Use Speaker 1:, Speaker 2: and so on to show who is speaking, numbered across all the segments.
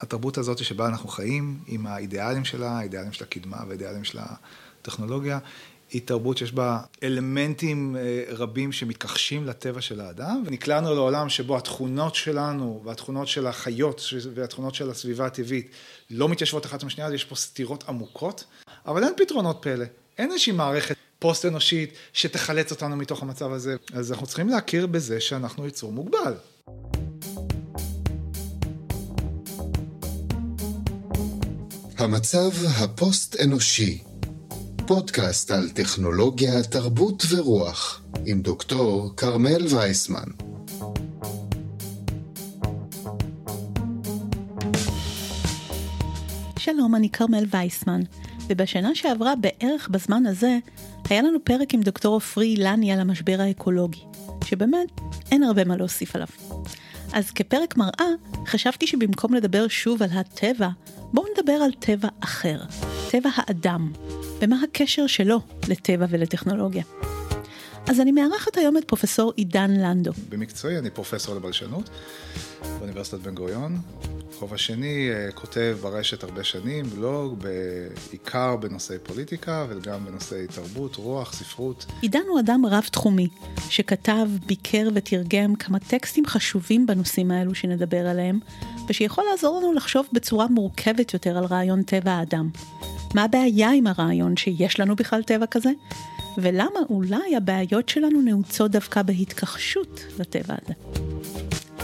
Speaker 1: התרבות הזאת שבה אנחנו חיים, עם האידיאלים שלה, האידיאלים של הקדמה והאידיאלים של הטכנולוגיה, היא תרבות שיש בה אלמנטים רבים שמתכחשים לטבע של האדם, ונקלענו לעולם שבו התכונות שלנו והתכונות של החיות והתכונות של הסביבה הטבעית לא מתיישבות אחת עם השנייה, אז יש פה סתירות עמוקות, אבל אין פתרונות פלא, אין איזושהי מערכת פוסט אנושית שתחלץ אותנו מתוך המצב הזה, אז אנחנו צריכים להכיר בזה שאנחנו יצור מוגבל.
Speaker 2: המצב הפוסט-אנושי, פודקאסט על טכנולוגיה, תרבות ורוח, עם דוקטור כרמל וייסמן.
Speaker 3: שלום, אני כרמל וייסמן, ובשנה שעברה בערך בזמן הזה, היה לנו פרק עם דוקטור עופרי אילני על המשבר האקולוגי, שבאמת אין הרבה מה להוסיף עליו. אז כפרק מראה, חשבתי שבמקום לדבר שוב על הטבע, בואו נדבר על טבע אחר, טבע האדם, ומה הקשר שלו לטבע ולטכנולוגיה. אז אני מארחת היום את פרופסור עידן לנדו.
Speaker 1: במקצועי אני פרופסור לבלשנות באוניברסיטת בן גוריון. בכובע שני כותב ברשת הרבה שנים, בלוג, בעיקר בנושאי פוליטיקה וגם בנושאי תרבות, רוח, ספרות.
Speaker 3: עידן הוא אדם רב-תחומי, שכתב, ביקר ותרגם כמה טקסטים חשובים בנושאים האלו שנדבר עליהם, ושיכול לעזור לנו לחשוב בצורה מורכבת יותר על רעיון טבע האדם. מה הבעיה עם הרעיון שיש לנו בכלל טבע כזה? ולמה אולי הבעיות שלנו נעוצות דווקא בהתכחשות לטבע הזה.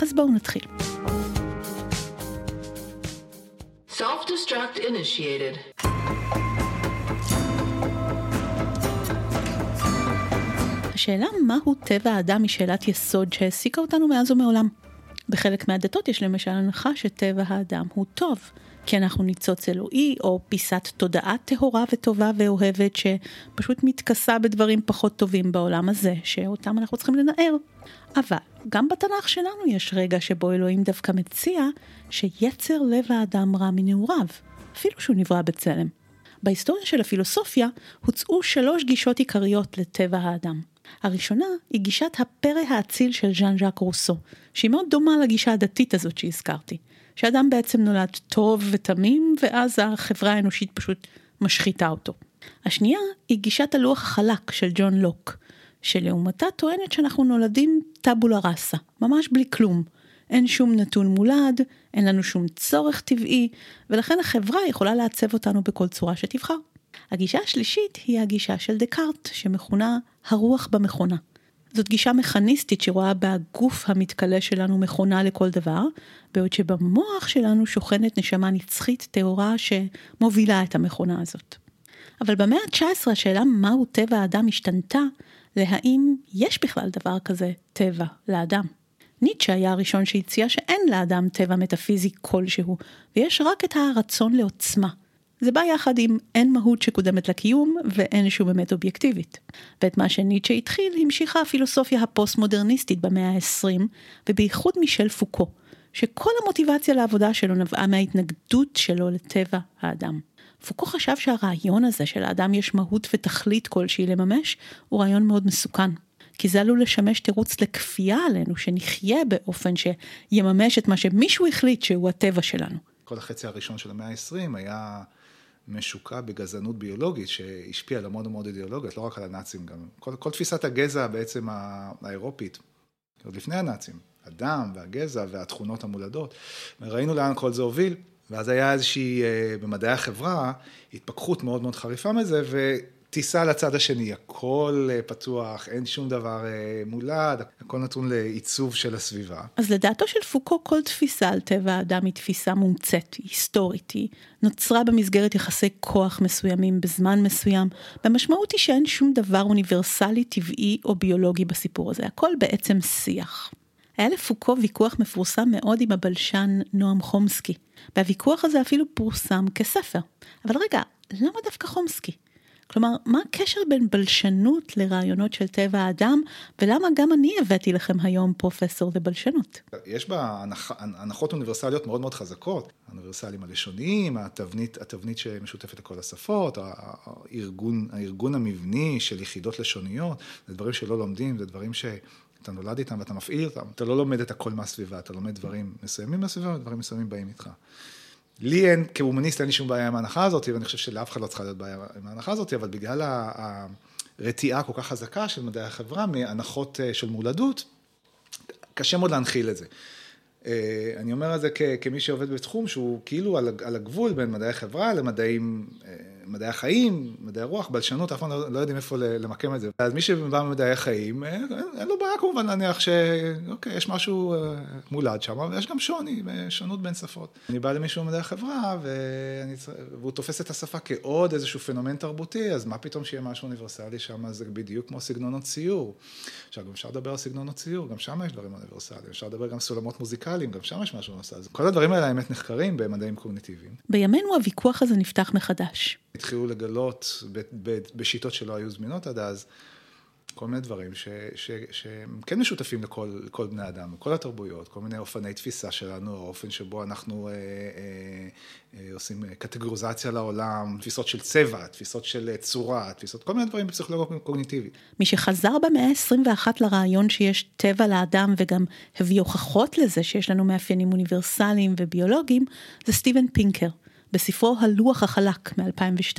Speaker 3: אז בואו נתחיל. Self-destruct initiated. השאלה מהו טבע האדם היא שאלת יסוד שהעסיקה אותנו מאז ומעולם. בחלק מהדתות יש למשל הנחה שטבע האדם הוא טוב, כי אנחנו ניצוץ אלוהי, או פיסת תודעה טהורה וטובה ואוהבת שפשוט מתכסה בדברים פחות טובים בעולם הזה, שאותם אנחנו צריכים לנער. אבל גם בתנ"ך שלנו יש רגע שבו אלוהים דווקא מציע שיצר לב האדם רע מנעוריו, אפילו שהוא נברא בצלם. בהיסטוריה של הפילוסופיה הוצאו שלוש גישות עיקריות לטבע האדם. הראשונה היא גישת הפרא האציל של ז'אן ז'אק רוסו, שהיא מאוד דומה לגישה הדתית הזאת שהזכרתי. שאדם בעצם נולד טוב ותמים, ואז החברה האנושית פשוט משחיתה אותו. השנייה היא גישת הלוח החלק של ג'ון לוק, שלעומתה טוענת שאנחנו נולדים טבולה ראסה, ממש בלי כלום. אין שום נתון מולד, אין לנו שום צורך טבעי, ולכן החברה יכולה לעצב אותנו בכל צורה שתבחר. הגישה השלישית היא הגישה של דקארט, שמכונה הרוח במכונה. זאת גישה מכניסטית שרואה בגוף המתכלה שלנו מכונה לכל דבר, בעוד שבמוח שלנו שוכנת נשמה נצחית טהורה שמובילה את המכונה הזאת. אבל במאה ה-19 השאלה מהו טבע האדם השתנתה להאם יש בכלל דבר כזה טבע לאדם. ניטשה היה הראשון שהציע שאין לאדם טבע מטאפיזי כלשהו, ויש רק את הרצון לעוצמה. זה בא יחד עם אין מהות שקודמת לקיום ואין שום אמת אובייקטיבית. ואת מה שניטשה התחיל המשיכה הפילוסופיה הפוסט-מודרניסטית במאה ה-20, ובייחוד מישל פוקו, שכל המוטיבציה לעבודה שלו נבעה מההתנגדות שלו לטבע האדם. פוקו חשב שהרעיון הזה שלאדם יש מהות ותכלית כלשהי לממש, הוא רעיון מאוד מסוכן. כי זה עלול לשמש תירוץ לכפייה עלינו, שנחיה באופן שיממש את מה שמישהו החליט שהוא הטבע שלנו.
Speaker 1: כל החצי הראשון של המאה ה-20 היה משוקע בגזענות ביולוגית שהשפיעה על המון המון אידיאולוגיות, לא רק על הנאצים, גם כל, כל תפיסת הגזע בעצם האירופית, עוד לפני הנאצים, הדם והגזע והתכונות המולדות. ראינו לאן כל זה הוביל, ואז היה איזושהי, במדעי החברה, התפכחות מאוד מאוד חריפה מזה, טיסה לצד השני, הכל פתוח, אין שום דבר מולד, הכל נתון לעיצוב של הסביבה.
Speaker 3: אז לדעתו של פוקו, כל תפיסה על טבע האדם היא תפיסה מומצאת, היסטורית, היא נוצרה במסגרת יחסי כוח מסוימים בזמן מסוים, והמשמעות היא שאין שום דבר אוניברסלי, טבעי או ביולוגי בסיפור הזה, הכל בעצם שיח. היה לפוקו ויכוח מפורסם מאוד עם הבלשן נועם חומסקי, והוויכוח הזה אפילו פורסם כספר. אבל רגע, למה דווקא חומסקי? כלומר, מה הקשר בין בלשנות לרעיונות של טבע האדם, ולמה גם אני הבאתי לכם היום פרופסור לבלשנות?
Speaker 1: יש בה הנח, הנחות אוניברסליות מאוד מאוד חזקות, האוניברסליים הלשוניים, התבנית, התבנית שמשותפת לכל השפות, הארגון, הארגון המבני של יחידות לשוניות, זה דברים שלא לומדים, זה דברים שאתה נולד איתם ואתה מפעיל אותם, אתה לא לומד את הכל מהסביבה, אתה לומד דברים מסוימים מהסביבה ודברים מסוימים באים איתך. לי אין, כהומניסט אין לי שום בעיה עם ההנחה הזאת, ואני חושב שלאף אחד לא צריכה להיות בעיה עם ההנחה הזאת, אבל בגלל הרתיעה כל כך חזקה של מדעי החברה מהנחות אה, של מולדות, קשה מאוד להנחיל את זה. אה, אני אומר את זה כמי שעובד בתחום שהוא כאילו על הגבול בין מדעי חברה למדעים אה, מדעי החיים, מדעי הרוח, בלשנות, אף פעם לא, לא יודעים איפה למקם את זה. אז מי שבא ממדעי החיים, אה, אין לו בעיה כמובן להניח שאוקיי, יש משהו אה, מולד שם, ויש גם שוני, שונות בין שפות. אני בא למישהו ממדעי החברה, והוא תופס את השפה כעוד איזשהו פנומן תרבותי, אז מה פתאום שיהיה משהו אוניברסלי שם, זה בדיוק כמו סגנונות ציור. עכשיו, גם אפשר לדבר על סגנונות ציור, גם שם יש דברים אוניברסליים, אפשר לדבר גם סולמות מוזיקליים, גם שם יש משהו אוניברסלי. כל הדברים האלה האמת נחקרים במדעים קוגניטיביים.
Speaker 3: בימינו הוויכוח הזה נפתח מחדש.
Speaker 1: התחילו לגלות בשיטות שלא היו זמינות עד אז, כל מיני דברים שהם כן משותפים לכל, לכל בני אדם, לכל התרבויות, כל מיני אופני תפיסה שלנו, האופן שבו אנחנו אה, אה, אה, עושים קטגוריזציה לעולם, תפיסות של צבע, תפיסות של צורה, תפיסות, כל מיני דברים בפסיכולוגיה קוגניטיבית.
Speaker 3: מי שחזר במאה ה-21 לרעיון שיש טבע לאדם וגם הביא הוכחות לזה שיש לנו מאפיינים אוניברסליים וביולוגיים, זה סטיבן פינקר. בספרו הלוח החלק מ-2002.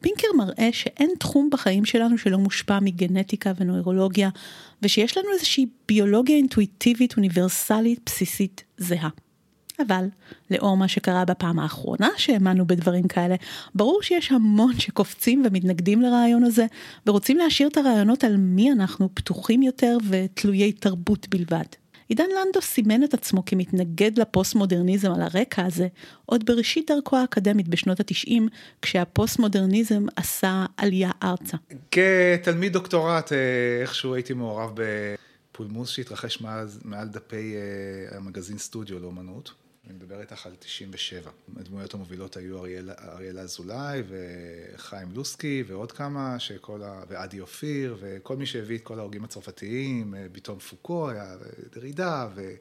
Speaker 3: פינקר מראה שאין תחום בחיים שלנו שלא מושפע מגנטיקה ונוירולוגיה, ושיש לנו איזושהי ביולוגיה אינטואיטיבית אוניברסלית בסיסית זהה. אבל, לאור מה שקרה בפעם האחרונה שהאמנו בדברים כאלה, ברור שיש המון שקופצים ומתנגדים לרעיון הזה, ורוצים להשאיר את הרעיונות על מי אנחנו פתוחים יותר ותלויי תרבות בלבד. עידן לנדו סימן את עצמו כמתנגד לפוסט-מודרניזם על הרקע הזה, עוד בראשית דרכו האקדמית בשנות התשעים, כשהפוסט-מודרניזם עשה עלייה ארצה.
Speaker 1: כתלמיד דוקטורט, אה, איכשהו הייתי מעורב בפולמוס שהתרחש מעל, מעל דפי אה, המגזין סטודיו לאומנות. אני מדבר איתך על 97. הדמויות המובילות היו אריאל, אריאל אזולאי וחיים לוסקי ועוד כמה, שכל ה... ועדי אופיר וכל מי שהביא את כל ההוגים הצרפתיים, ביטון פוקו, היה דרידה ו...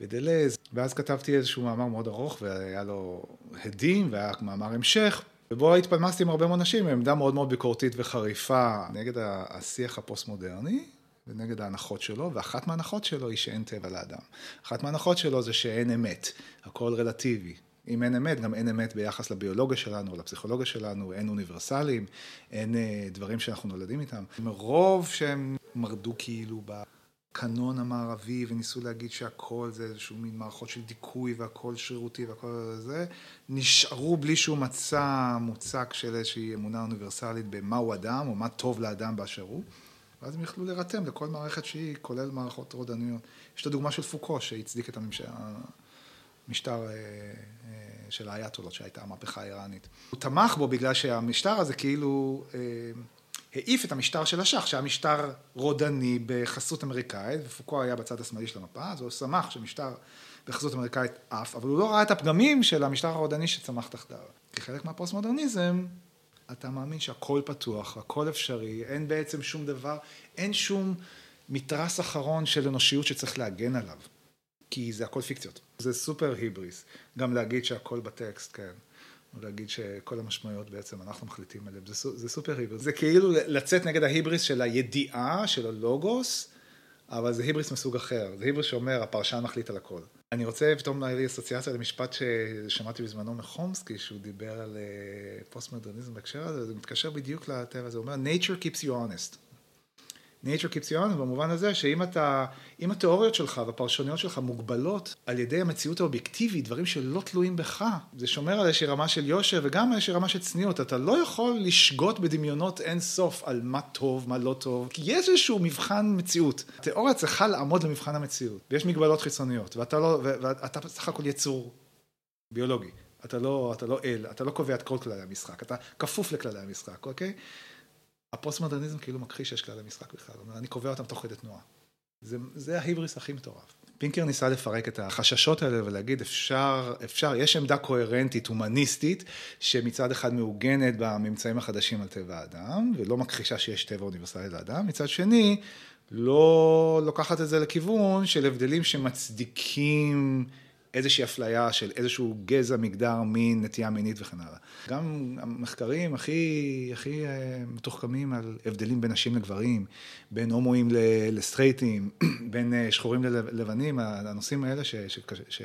Speaker 1: ודלז. ואז כתבתי איזשהו מאמר מאוד ארוך והיה לו הדים והיה מאמר המשך. ובו התפלמסתי עם הרבה מאוד אנשים, עמדה מאוד מאוד ביקורתית וחריפה נגד השיח הפוסט-מודרני, ונגד ההנחות שלו, ואחת מההנחות שלו היא שאין טבע לאדם. אחת מההנחות שלו זה שאין אמת, הכל רלטיבי. אם אין אמת, גם אין אמת ביחס לביולוגיה שלנו, לפסיכולוגיה שלנו, אין אוניברסליים, אין אה, דברים שאנחנו נולדים איתם. מרוב שהם מרדו כאילו בקנון המערבי וניסו להגיד שהכל זה איזשהו מין מערכות של דיכוי והכל שרירותי והכל זה, נשארו בלי שום מצע מוצק של איזושהי אמונה אוניברסלית במהו אדם או מה טוב לאדם באשר הוא. ואז הם יכלו להירתם לכל מערכת שהיא, כולל מערכות רודניות. יש את הדוגמה של פוקו, שהצדיק את המשטר אה, אה, של האייתולות, שהייתה המהפכה האיראנית. הוא תמך בו בגלל שהמשטר הזה כאילו אה, העיף את המשטר של השח, שהיה משטר רודני בחסות אמריקאית, ופוקו היה בצד השמאלי של המפה, אז הוא שמח שמשטר בחסות אמריקאית עף, אבל הוא לא ראה את הפגמים של המשטר הרודני שצמח תחתיו. כחלק מהפוסט-מודרניזם, אתה מאמין שהכל פתוח, הכל אפשרי, אין בעצם שום דבר, אין שום מתרס אחרון של אנושיות שצריך להגן עליו, כי זה הכל פיקציות. זה סופר היבריס, גם להגיד שהכל בטקסט, כן. ולהגיד שכל המשמעויות בעצם אנחנו מחליטים עליהן, זה, זה סופר היבריס. זה כאילו לצאת נגד ההיבריס של הידיעה, של הלוגוס, אבל זה היבריס מסוג אחר. זה היבריס שאומר, הפרשן מחליט על הכל. אני רוצה פתאום להביא אסוציאציה למשפט ששמעתי בזמנו מחומסקי, שהוא דיבר על אה, פוסט-מודרניזם בהקשר הזה, זה מתקשר בדיוק לטבע הזה, הוא אומר, nature keeps you honest. Nature keeps you honest במובן הזה שאם אתה, אם התיאוריות שלך והפרשנויות שלך מוגבלות על ידי המציאות האובייקטיבית, דברים שלא תלויים בך, זה שומר על איזושהי רמה של יושר וגם על איזושהי רמה של צניעות. אתה לא יכול לשגות בדמיונות אין סוף על מה טוב, מה לא טוב, כי יש איזשהו מבחן מציאות. התיאוריה צריכה לעמוד למבחן המציאות, ויש מגבלות חיצוניות, ואתה לא, ואתה בסך הכל יצור ביולוגי. אתה לא, אתה לא אל, אתה לא קובע את כל כללי המשחק, אתה כפוף לכללי המשחק, אוקיי? הפוסט-מודרניזם כאילו מכחיש שיש כללי משחק בכלל, אני קובע אותם תוך כדי תנועה. זה, זה ההיבריס הכי מטורף. פינקר ניסה לפרק את החששות האלה ולהגיד אפשר, אפשר, יש עמדה קוהרנטית, הומניסטית, שמצד אחד מעוגנת בממצאים החדשים על טבע האדם, ולא מכחישה שיש טבע אוניברסלי לאדם, מצד שני, לא לוקחת את זה לכיוון של הבדלים שמצדיקים איזושהי אפליה של איזשהו גזע, מגדר, מין, נטייה מינית וכן הלאה. גם המחקרים הכי, הכי אה, מתוחכמים על הבדלים בין נשים לגברים, בין הומואים לסטרייטים, בין אה, שחורים ללבנים, הנושאים האלה ש, ש, ש,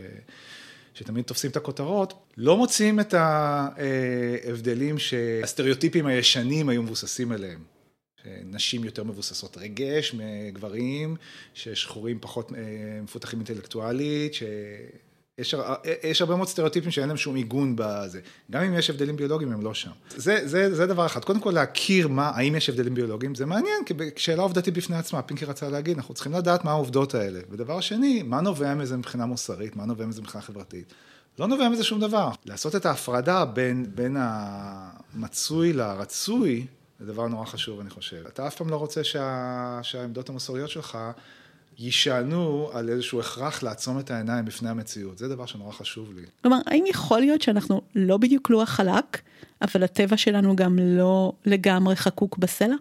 Speaker 1: שתמיד תופסים את הכותרות, לא מוצאים את ההבדלים שהסטריאוטיפים הישנים היו מבוססים עליהם. נשים יותר מבוססות רגש מגברים, ששחורים פחות אה, מפותחים אינטלקטואלית, ש... יש, יש הרבה מאוד סטריאוטיפים שאין להם שום עיגון בזה. גם אם יש הבדלים ביולוגיים, הם לא שם. זה, זה, זה דבר אחד. קודם כל להכיר מה, האם יש הבדלים ביולוגיים, זה מעניין, כי שאלה עובדתית בפני עצמה. פינקי רצה להגיד, אנחנו צריכים לדעת מה העובדות האלה. ודבר שני, מה נובע מזה מבחינה מוסרית, מה נובע מזה מבחינה חברתית. לא נובע מזה שום דבר. לעשות את ההפרדה בין, בין המצוי לרצוי, זה דבר נורא חשוב, אני חושב. אתה אף פעם לא רוצה שה, שהעמדות המוסריות שלך יישענו על איזשהו הכרח לעצום את העיניים בפני המציאות. זה דבר שנורא חשוב לי.
Speaker 3: כלומר, האם יכול להיות שאנחנו לא בדיוק לוח חלק, אבל הטבע שלנו גם לא לגמרי חקוק בסלע?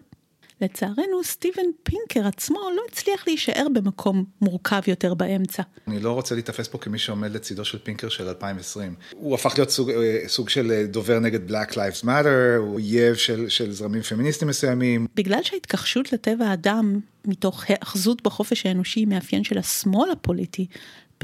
Speaker 3: לצערנו, סטיבן פינקר עצמו לא הצליח להישאר במקום מורכב יותר באמצע.
Speaker 1: אני לא רוצה להיתפס פה כמי שעומד לצידו של פינקר של 2020. הוא הפך להיות סוג, אה, סוג של אה, דובר נגד Black Lives Matter, הוא אויב של, של זרמים פמיניסטיים מסוימים.
Speaker 3: בגלל שההתכחשות לטבע האדם מתוך היאחזות בחופש האנושי מאפיין של השמאל הפוליטי,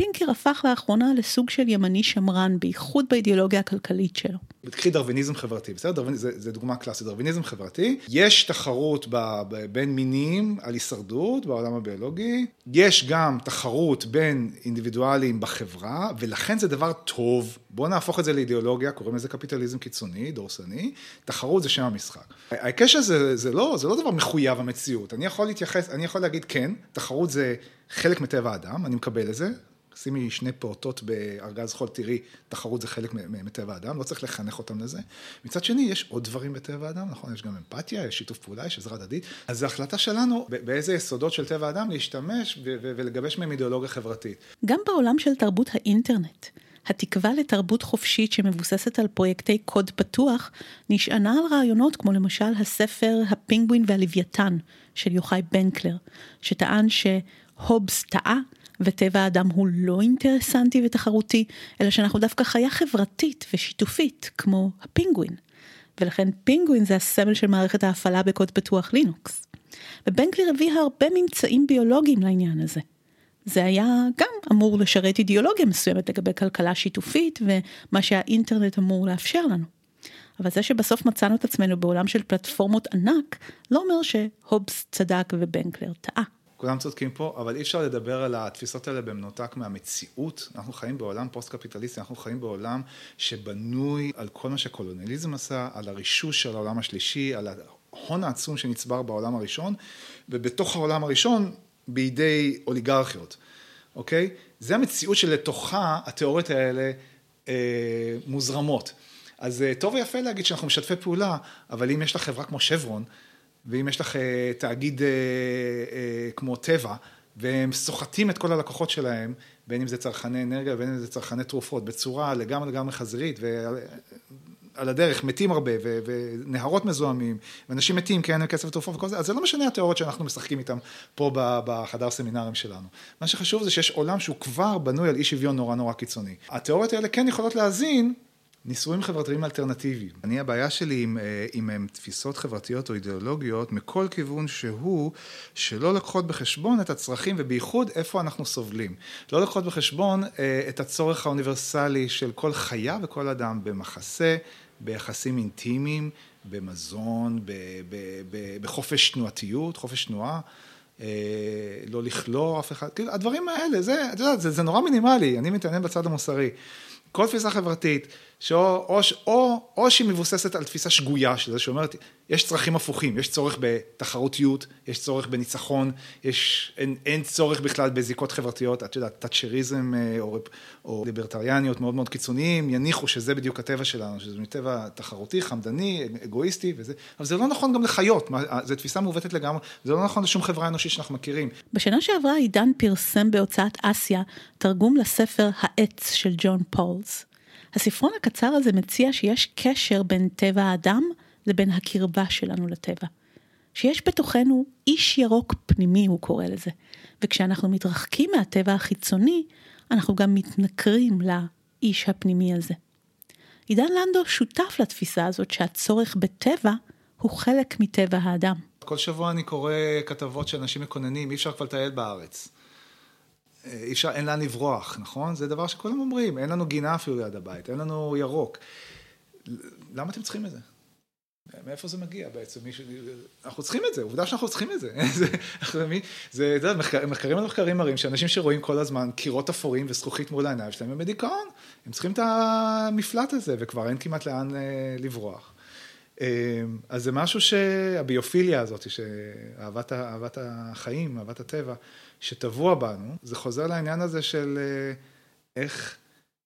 Speaker 3: פינקר הפך לאחרונה לסוג של ימני שמרן, בייחוד באידיאולוגיה הכלכלית שלו.
Speaker 1: קחי דרוויניזם חברתי, בסדר? דרוויניזם, זה, זה דוגמה קלאסית, דרוויניזם חברתי. יש תחרות ב, ב, בין מינים על הישרדות בעולם הביולוגי, יש גם תחרות בין אינדיבידואלים בחברה, ולכן זה דבר טוב. בואו נהפוך את זה לאידיאולוגיה, קוראים לזה קפיטליזם קיצוני, דורסני. תחרות זה שם המשחק. ההיקש הזה, זה לא, זה לא דבר מחויב המציאות. אני יכול להתייחס, אני יכול להגיד כן, תחרות זה חלק מטבע האדם, אני מקבל את זה, שימי שני פעוטות בארגז חול, תראי, תחרות זה חלק מטבע האדם, לא צריך לחנך אותם לזה. מצד שני, יש עוד דברים בטבע האדם, נכון? יש גם אמפתיה, יש שיתוף פעולה, יש עזרה הדדית. אז זו החלטה שלנו באיזה יסודות של טבע האדם להשתמש ולגבש מהם אידיאולוגיה חברתית.
Speaker 3: גם בעולם של תרבות האינטרנט. התקווה לתרבות חופשית שמבוססת על פרויקטי קוד פתוח, נשענה על רעיונות כמו למשל הספר הפינגווין והלוויתן של יוחאי בנקלר, שטען שהובס טעה וטבע האדם הוא לא אינטרסנטי ותחרותי, אלא שאנחנו דווקא חיה חברתית ושיתופית, כמו הפינגווין. ולכן פינגווין זה הסמל של מערכת ההפעלה בקוד פתוח לינוקס. ובנקלר הביא הרבה ממצאים ביולוגיים לעניין הזה. זה היה גם אמור לשרת אידיאולוגיה מסוימת לגבי כלכלה שיתופית ומה שהאינטרנט אמור לאפשר לנו. אבל זה שבסוף מצאנו את עצמנו בעולם של פלטפורמות ענק, לא אומר שהובס צדק ובנקלר טעה.
Speaker 1: כולם צודקים פה, אבל אי אפשר לדבר על התפיסות האלה במנותק מהמציאות. אנחנו חיים בעולם פוסט-קפיטליסטי, אנחנו חיים בעולם שבנוי על כל מה שקולוניאליזם עשה, על הריטוש של העולם השלישי, על ההון העצום שנצבר בעולם הראשון, ובתוך העולם הראשון בידי אוליגרכיות, אוקיי? זה המציאות שלתוכה התיאוריות האלה אה, מוזרמות. אז אה, טוב ויפה להגיד שאנחנו משתפי פעולה, אבל אם יש לך חברה כמו שברון, ואם יש לך אה, תאגיד אה, אה, כמו טבע, והם סוחטים את כל הלקוחות שלהם, בין אם זה צרכני אנרגיה ובין אם זה צרכני תרופות, בצורה לגמרי לגמרי חזירית, ועל הדרך מתים הרבה, ו- ונהרות מזוהמים, ואנשים מתים כי אין להם כסף לתרופות וכל זה, אז זה לא משנה התיאוריות שאנחנו משחקים איתן פה בחדר סמינרים שלנו. מה שחשוב זה שיש עולם שהוא כבר בנוי על אי שוויון נורא נורא קיצוני. התיאוריות האלה כן יכולות להזין נישואים חברתיים אלטרנטיביים. אני, הבעיה שלי עם, אה, עם, עם תפיסות חברתיות או אידיאולוגיות, מכל כיוון שהוא, שלא לוקחות בחשבון את הצרכים, ובייחוד איפה אנחנו סובלים. לא לוקחות בחשבון אה, את הצורך האוניברסלי של כל חיה וכל אדם במחסה, ביחסים אינטימיים, במזון, ב, ב, ב, בחופש תנועתיות, חופש תנועה. אה, לא לכלוא אף אחד, כאילו הדברים האלה, זה, את יודעת, זה, זה נורא מינימלי, אני מתעניין בצד המוסרי. כל תפיסה חברתית, שאו, או, או, או שהיא מבוססת על תפיסה שגויה של זה, שאומרת, יש צרכים הפוכים, יש צורך בתחרותיות, יש צורך בניצחון, יש, אין, אין צורך בכלל בזיקות חברתיות, את יודעת, תאצ'ריזם אה, או, או ליברטריאניות מאוד מאוד קיצוניים, יניחו שזה בדיוק הטבע שלנו, שזה טבע תחרותי, חמדני, אגואיסטי וזה, אבל זה לא נכון גם לחיות, זו תפיסה מעוותת לגמרי, זה לא נכון לשום חברה אנושית שאנחנו מכירים.
Speaker 3: בשנה שעברה עידן פרסם בהוצאת אסיה תרגום לספר העץ של ג'ון פולס. הספרון הקצר הזה מציע שיש קשר בין טבע האדם לבין הקרבה שלנו לטבע. שיש בתוכנו איש ירוק פנימי, הוא קורא לזה. וכשאנחנו מתרחקים מהטבע החיצוני, אנחנו גם מתנכרים לאיש הפנימי הזה. עידן לנדו שותף לתפיסה הזאת שהצורך בטבע הוא חלק מטבע האדם.
Speaker 1: כל שבוע אני קורא כתבות שאנשים מקוננים, אי אפשר כבר לטייל בארץ. אי אפשר, אין לאן לברוח, נכון? זה דבר שכולם אומרים, אין לנו גינה אפילו ליד הבית, אין לנו ירוק. למה אתם צריכים את זה? מאיפה זה מגיע בעצם? מישהו, אנחנו צריכים את זה, עובדה שאנחנו צריכים את זה. זה, זה, זה מחקר, מחקרים על מחקרים מראים שאנשים שרואים כל הזמן קירות אפורים וזכוכית מול העיניים שלהם הם בדיכאון, הם צריכים את המפלט הזה וכבר אין כמעט לאן אה, לברוח. אה, אז זה משהו שהביופיליה הזאת, שאהבת אהבת החיים, אהבת הטבע, שטבוע בנו, זה חוזר לעניין הזה של אה, איך,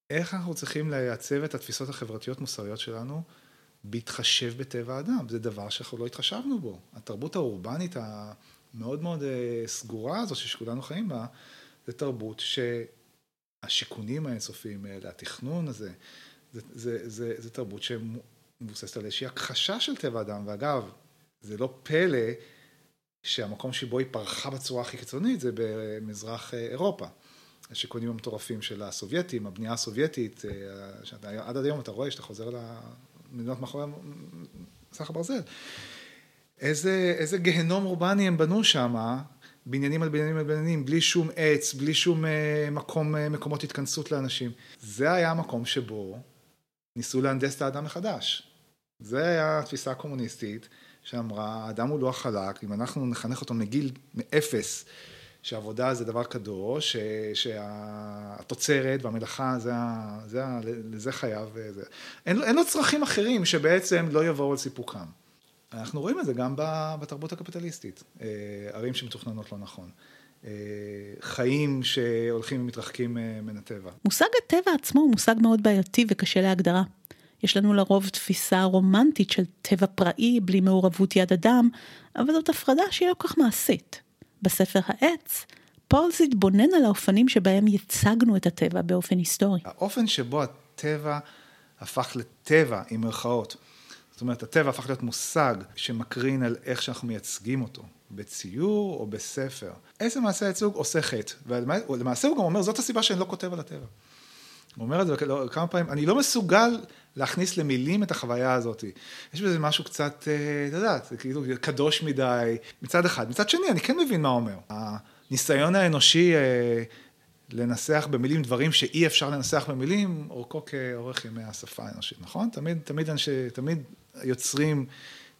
Speaker 1: איך אנחנו צריכים לייצב את התפיסות החברתיות מוסריות שלנו. בהתחשב בטבע האדם, זה דבר שאנחנו לא התחשבנו בו. התרבות האורבנית המאוד מאוד אה, סגורה הזו שכולנו חיים בה, זה תרבות שהשיכונים האינסופיים האלה, התכנון הזה, זה, זה, זה, זה תרבות שמבוססת על איזושהי הכחשה של טבע האדם, ואגב, זה לא פלא שהמקום שבו היא פרחה בצורה הכי קיצונית זה במזרח אה, אירופה. השיכונים המטורפים של הסובייטים, הבנייה הסובייטית, אה, עד היום אתה רואה שאתה חוזר מדינות מאחורי מסך הברזל. איזה, איזה גיהנום אורבני הם בנו שם, בניינים על בניינים על בניינים, בלי שום עץ, בלי שום אה, מקום, מקומות התכנסות לאנשים. זה היה המקום שבו ניסו להנדס את האדם מחדש. זה היה התפיסה הקומוניסטית שאמרה, האדם הוא לא החלק, אם אנחנו נחנך אותו מגיל, מאפס, שעבודה זה דבר קדוש, שהתוצרת והמלאכה, זה, זה, לזה חייב, זה. אין, אין לו צרכים אחרים שבעצם לא יבואו על סיפוקם. אנחנו רואים את זה גם בתרבות הקפיטליסטית, אה, ערים שמתוכננות לא נכון. אה, חיים שהולכים ומתרחקים אה, מן הטבע.
Speaker 3: מושג הטבע עצמו הוא מושג מאוד בעייתי וקשה להגדרה. יש לנו לרוב תפיסה רומנטית של טבע פראי בלי מעורבות יד אדם, אבל זאת הפרדה שהיא לא כך מעשית. בספר העץ, פולס התבונן על האופנים שבהם ייצגנו את הטבע באופן היסטורי.
Speaker 1: האופן שבו הטבע הפך לטבע, עם מירכאות. זאת אומרת, הטבע הפך להיות מושג שמקרין על איך שאנחנו מייצגים אותו, בציור או בספר. איזה מעשה הייצוג עושה חטא, ולמעשה הוא גם אומר, זאת הסיבה שאני לא כותב על הטבע. הוא אומר את זה כמה פעמים, אני לא מסוגל להכניס למילים את החוויה הזאת. יש בזה משהו קצת, אה, אתה יודע, זה כאילו קדוש מדי, מצד אחד. מצד שני, אני כן מבין מה הוא אומר. הניסיון האנושי אה, לנסח במילים דברים שאי אפשר לנסח במילים, אורכו כאורך ימי השפה האנושית, נכון? תמיד, תמיד אנשי, תמיד יוצרים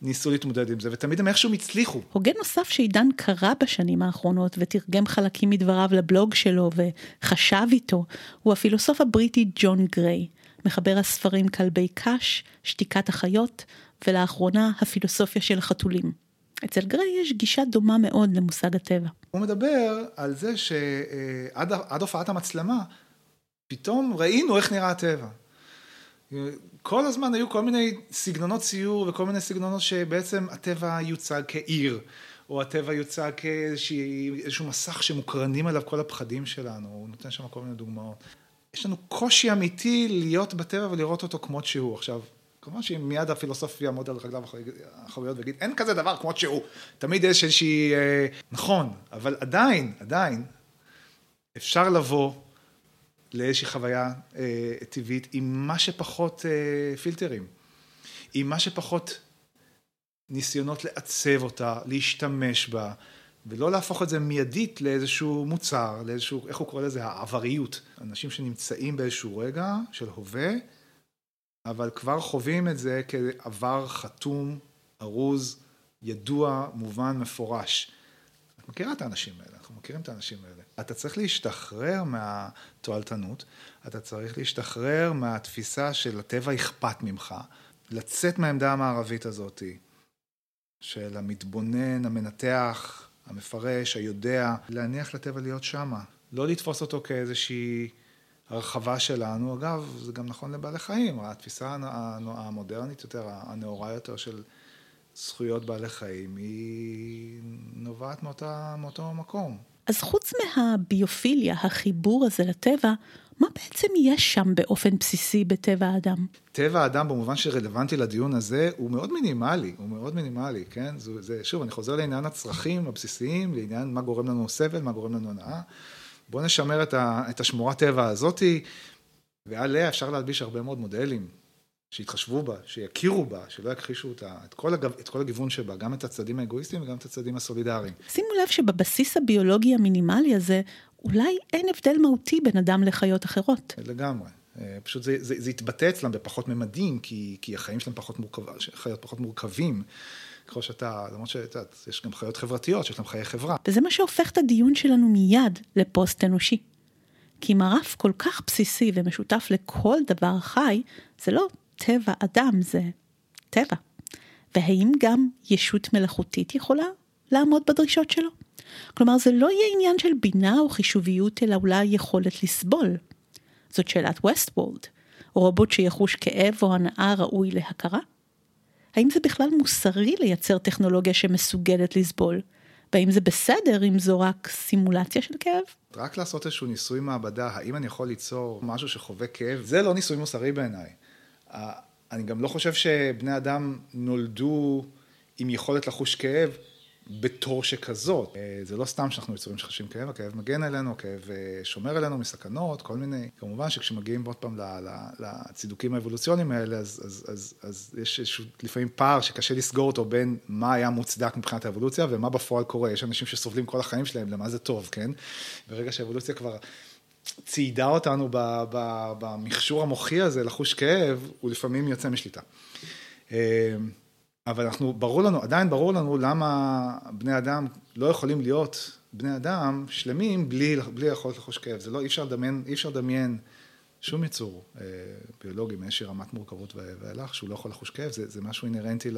Speaker 1: ניסו להתמודד עם זה, ותמיד הם איכשהו הצליחו.
Speaker 3: הוגה נוסף שעידן קרא בשנים האחרונות ותרגם חלקים מדבריו לבלוג שלו וחשב איתו, הוא הפילוסוף הבריטי ג'ון גריי, מחבר הספרים כלבי קש, שתיקת החיות, ולאחרונה הפילוסופיה של החתולים. אצל גריי יש גישה דומה מאוד למושג הטבע.
Speaker 1: הוא מדבר על זה שעד הופעת המצלמה, פתאום ראינו איך נראה הטבע. כל הזמן היו כל מיני סגנונות ציור וכל מיני סגנונות שבעצם הטבע יוצג כעיר, או הטבע יוצג כאיזשהו מסך שמוקרנים עליו כל הפחדים שלנו, הוא נותן שם כל מיני דוגמאות. יש לנו קושי אמיתי להיות בטבע ולראות אותו כמות שהוא. עכשיו, כמובן שאם מיד הפילוסוף יעמוד על רגליו האחוריות ויגיד, אין כזה דבר כמות שהוא. תמיד יש איזושהי... אה, נכון, אבל עדיין, עדיין, אפשר לבוא לאיזושהי חוויה אה, טבעית עם מה שפחות אה, פילטרים, עם מה שפחות ניסיונות לעצב אותה, להשתמש בה, ולא להפוך את זה מיידית לאיזשהו מוצר, לאיזשהו, איך הוא קורא לזה, העבריות. אנשים שנמצאים באיזשהו רגע של הווה, אבל כבר חווים את זה כעבר חתום, ארוז, ידוע, מובן, מפורש. את מכירה את האנשים האלה, אנחנו מכירים את האנשים האלה. אתה צריך להשתחרר מהתועלתנות, אתה צריך להשתחרר מהתפיסה של הטבע אכפת ממך, לצאת מהעמדה המערבית הזאת, של המתבונן, המנתח, המפרש, היודע, להניח לטבע להיות שמה. לא לתפוס אותו כאיזושהי הרחבה שלנו. אגב, זה גם נכון לבעלי חיים, התפיסה המודרנית יותר, הנאורה יותר של זכויות בעלי חיים, היא נובעת מאותה, מאותו מקום.
Speaker 3: אז חוץ מהביופיליה, החיבור הזה לטבע, מה בעצם יש שם באופן בסיסי בטבע האדם?
Speaker 1: טבע האדם במובן שרלוונטי לדיון הזה הוא מאוד מינימלי, הוא מאוד מינימלי, כן? זה, זה, שוב, אני חוזר לעניין הצרכים הבסיסיים, לעניין מה גורם לנו סבל, מה גורם לנו הנאה. בואו נשמר את, ה, את השמורת טבע הזאתי, ועליה אפשר להלביש הרבה מאוד מודלים. שיתחשבו בה, שיכירו בה, שלא יכחישו אותה, את כל, הגו, את כל הגיוון שבה, גם את הצדדים האגואיסטיים וגם את הצדדים הסולידריים.
Speaker 3: שימו לב שבבסיס הביולוגי המינימלי הזה, אולי אין הבדל מהותי בין אדם לחיות אחרות.
Speaker 1: לגמרי. אה, פשוט זה, זה, זה יתבטא אצלם בפחות ממדים, כי, כי החיים שלהם פחות מורכבים, חיות פחות מורכבים. ככל שאתה, למרות שאת יודעת, יש גם חיות חברתיות שיש להם חיי חברה.
Speaker 3: וזה מה שהופך את הדיון שלנו מיד לפוסט אנושי. כי אם הרף כל כך בסיסי ומשותף לכל דבר חי, זה לא טבע אדם, זה טבע. והאם גם ישות מלאכותית יכולה לעמוד בדרישות שלו? כלומר, זה לא יהיה עניין של בינה או חישוביות, אלא אולי יכולת לסבול. זאת שאלת ווסטוולד, רובוט שיחוש כאב או הנאה ראוי להכרה? האם זה בכלל מוסרי לייצר טכנולוגיה שמסוגלת לסבול? והאם זה בסדר אם זו רק סימולציה של כאב?
Speaker 1: רק לעשות איזשהו ניסוי מעבדה, האם אני יכול ליצור משהו שחווה כאב, זה לא ניסוי מוסרי בעיניי. אני גם לא חושב שבני אדם נולדו עם יכולת לחוש כאב בתור שכזאת. אה, זה לא סתם שאנחנו יצורים שחשים כאב, הכאב מגן עלינו, הכאב אה, שומר עלינו מסכנות, כל מיני. כמובן שכשמגיעים עוד פעם לצידוקים האבולוציוניים האלה, אז, אז, אז, אז יש איזשהו לפעמים פער שקשה לסגור אותו בין מה היה מוצדק מבחינת האבולוציה ומה בפועל קורה. יש אנשים שסובלים כל החיים שלהם, למה זה טוב, כן? ברגע שהאבולוציה כבר... ציידה אותנו במכשור המוחי הזה לחוש כאב, הוא לפעמים יוצא משליטה. אה, אבל אנחנו, ברור לנו, עדיין ברור לנו למה בני אדם לא יכולים להיות בני אדם שלמים בלי, בלי יכולת לחוש כאב. זה לא, אי אפשר לדמיין, אי אפשר לדמיין שום יצור אה, ביולוגי מאיזושהי רמת מורכבות ואילך, שהוא לא יכול לחוש כאב, זה, זה משהו אינהרנטי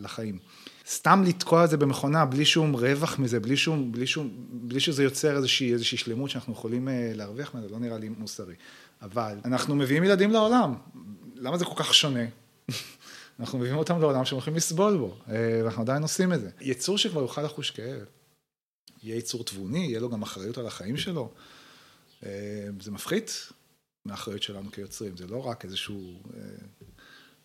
Speaker 1: לחיים. סתם לתקוע את זה במכונה בלי שום רווח מזה, בלי שום, בלי שום, בלי שזה יוצר איזושהי, איזושהי שלמות שאנחנו יכולים אה, להרוויח ממנו, לא נראה לי מוסרי. אבל אנחנו מביאים ילדים לעולם, למה זה כל כך שונה? אנחנו מביאים אותם לעולם שהם הולכים לסבול בו, אה, ואנחנו עדיין עושים את זה. יצור שכבר יוכל לחוש כאב, יהיה יצור תבוני, יהיה לו גם אחריות על החיים שלו, אה, זה מפחית מהאחריות שלנו כיוצרים, זה לא רק איזשהו אה,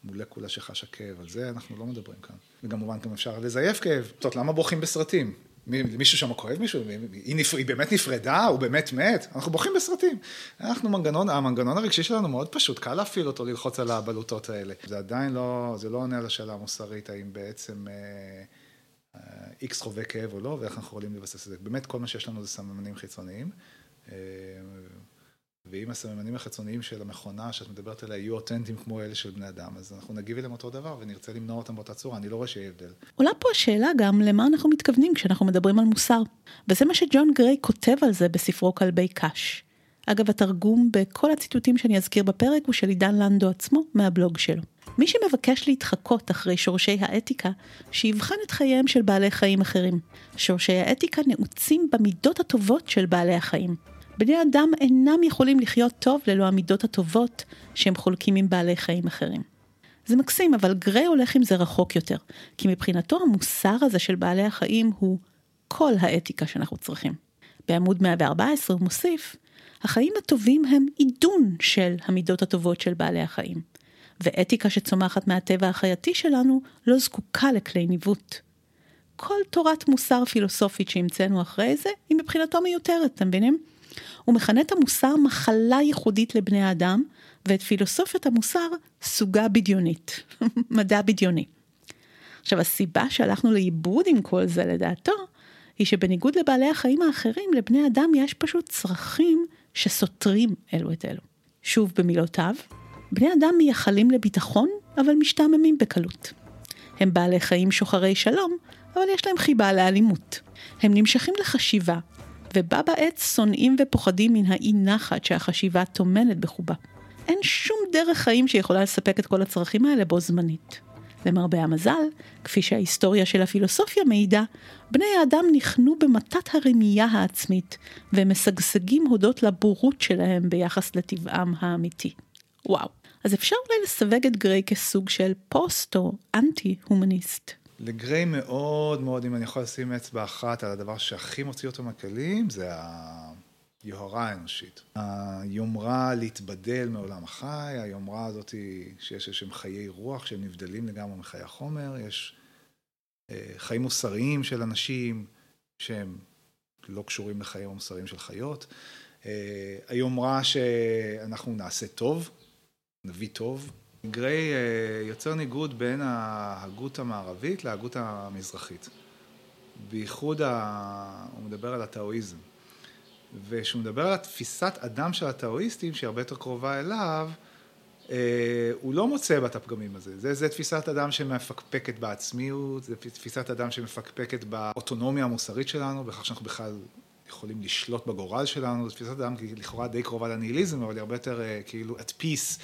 Speaker 1: מולקולה שחשה כאב, על זה אנחנו לא מדברים כאן. וכמובן גם אפשר לזייף כאב. זאת אומרת, למה בוכים בסרטים? מישהו שם כואב מישהו? היא, נפ... היא באמת נפרדה? הוא באמת מת? אנחנו בוכים בסרטים. אנחנו מנגנון, המנגנון הרגשי שלנו מאוד פשוט, קל להפעיל אותו, ללחוץ על הבלוטות האלה. זה עדיין לא, זה לא עונה לשאלה המוסרית, האם בעצם איקס אה, חווה כאב או לא, ואיך אנחנו יכולים לבסס את זה. באמת כל מה שיש לנו זה סממנים חיצוניים. ואם הסממנים החיצוניים של המכונה שאת מדברת עליה יהיו אותנטיים כמו אלה של בני אדם, אז אנחנו נגיב אליהם אותו דבר ונרצה למנוע אותם באותה צורה, אני לא רואה שיהיה הבדל.
Speaker 3: עולה פה השאלה גם למה אנחנו מתכוונים כשאנחנו מדברים על מוסר. וזה מה שג'ון גריי כותב על זה בספרו כלבי קש. אגב, התרגום בכל הציטוטים שאני אזכיר בפרק הוא של עידן לנדו עצמו, מהבלוג שלו. מי שמבקש להתחקות אחרי שורשי האתיקה, שיבחן את חייהם של בעלי חיים אחרים. שורשי האתיקה נעוצים במידות הטובות של בעלי החיים. בני אדם אינם יכולים לחיות טוב ללא המידות הטובות שהם חולקים עם בעלי חיים אחרים. זה מקסים, אבל גריי הולך עם זה רחוק יותר, כי מבחינתו המוסר הזה של בעלי החיים הוא כל האתיקה שאנחנו צריכים. בעמוד 114 הוא מוסיף, החיים הטובים הם עידון של המידות הטובות של בעלי החיים, ואתיקה שצומחת מהטבע החייתי שלנו לא זקוקה לכלי ניווט. כל תורת מוסר פילוסופית שהמצאנו אחרי זה, היא מבחינתו מיותרת, אתם מבינים? הוא מכנה את המוסר מחלה ייחודית לבני האדם, ואת פילוסופיות המוסר סוגה בדיונית, מדע בדיוני. עכשיו, הסיבה שהלכנו לאיבוד עם כל זה לדעתו, היא שבניגוד לבעלי החיים האחרים, לבני אדם יש פשוט צרכים שסותרים אלו את אלו. שוב במילותיו, בני אדם מייחלים לביטחון, אבל משתעממים בקלות. הם בעלי חיים שוחרי שלום, אבל יש להם חיבה לאלימות. הם נמשכים לחשיבה, ובה בעת שונאים ופוחדים מן האי נחת שהחשיבה טומנת בחובה. אין שום דרך חיים שיכולה לספק את כל הצרכים האלה בו זמנית. למרבה המזל, כפי שההיסטוריה של הפילוסופיה מעידה, בני האדם נכנו במטת הרמייה העצמית, והם משגשגים הודות לבורות שלהם ביחס לטבעם האמיתי. וואו. אז אפשר אולי לסווג את גריי כסוג של פוסט או אנטי-הומניסט.
Speaker 1: לגריי מאוד מאוד, אם אני יכול לשים אצבע אחת על הדבר שהכי מוציא אותו מהכלים, זה היוהרה האנושית. היומרה להתבדל מעולם החי, היומרה הזאת שיש איזשהם חיי רוח שהם נבדלים לגמרי מחיי החומר, יש אה, חיים מוסריים של אנשים שהם לא קשורים לחיים המוסריים של חיות. אה, היומרה שאנחנו נעשה טוב, נביא טוב, גריי אה, יוצר ניגוד בין ההגות המערבית להגות המזרחית. בייחוד, ה... הוא מדבר על הטאואיזם. וכשהוא מדבר על התפיסת אדם של הטאואיסטים, שהיא הרבה יותר קרובה אליו, אה, הוא לא מוצא בה את הפגמים הזה. זה, זה תפיסת אדם שמפקפקת בעצמיות, זה תפיסת אדם שמפקפקת באוטונומיה המוסרית שלנו, בכך שאנחנו בכלל יכולים לשלוט בגורל שלנו, זו תפיסת אדם לכאורה די קרובה לניהיליזם, אבל היא הרבה יותר אה, כאילו at peace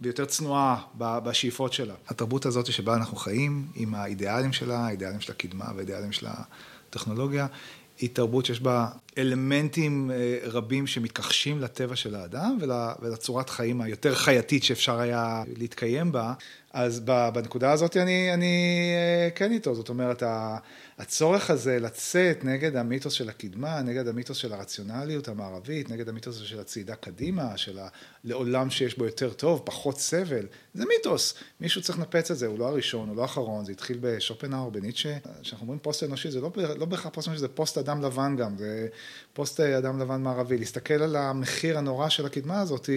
Speaker 1: ויותר צנועה בשאיפות שלה. התרבות הזאת שבה אנחנו חיים, עם האידיאלים שלה, האידיאלים של הקדמה והאידיאלים של הטכנולוגיה, היא תרבות שיש בה אלמנטים אה, רבים שמתכחשים לטבע של האדם ולצורת חיים היותר חייתית שאפשר היה להתקיים בה. אז בנקודה הזאת אני, אני אה, כן איתו, זאת אומרת, הצורך הזה לצאת נגד המיתוס של הקדמה, נגד המיתוס של הרציונליות המערבית, נגד המיתוס של הצעידה קדימה, של לעולם שיש בו יותר טוב, פחות סבל, זה מיתוס. מישהו צריך לנפץ את זה, הוא לא הראשון, הוא לא האחרון, זה התחיל בשופנהאור, בניטשה. כשאנחנו אומרים פוסט אנושי, זה לא, לא בהכרח פוסט אנושי, זה פוסט אדם לבן גם, זה פוסט אדם לבן מערבי. להסתכל על המחיר הנורא של הקדמה הזאת,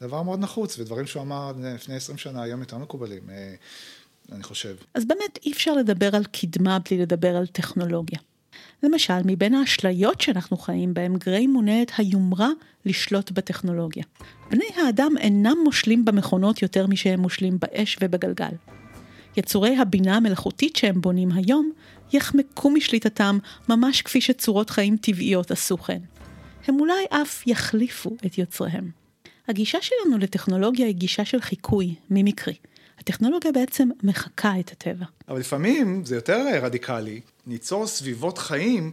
Speaker 1: דבר מאוד נחוץ, ודברים שהוא אמר לפני עשרים שנה היום יותר מקובלים. אה, אני חושב.
Speaker 3: אז באמת אי אפשר לדבר על קדמה בלי לדבר על טכנולוגיה. למשל, מבין האשליות שאנחנו חיים בהם, גריי מונה את היומרה לשלוט בטכנולוגיה. בני האדם אינם מושלים במכונות יותר משהם מושלים באש ובגלגל. יצורי הבינה המלאכותית שהם בונים היום, יחמקו משליטתם ממש כפי שצורות חיים טבעיות עשו כן. הם אולי אף יחליפו את יוצריהם. הגישה שלנו לטכנולוגיה היא גישה של חיקוי, מימיקרי. הטכנולוגיה בעצם מחקה את הטבע.
Speaker 1: אבל לפעמים זה יותר רדיקלי, ניצור סביבות חיים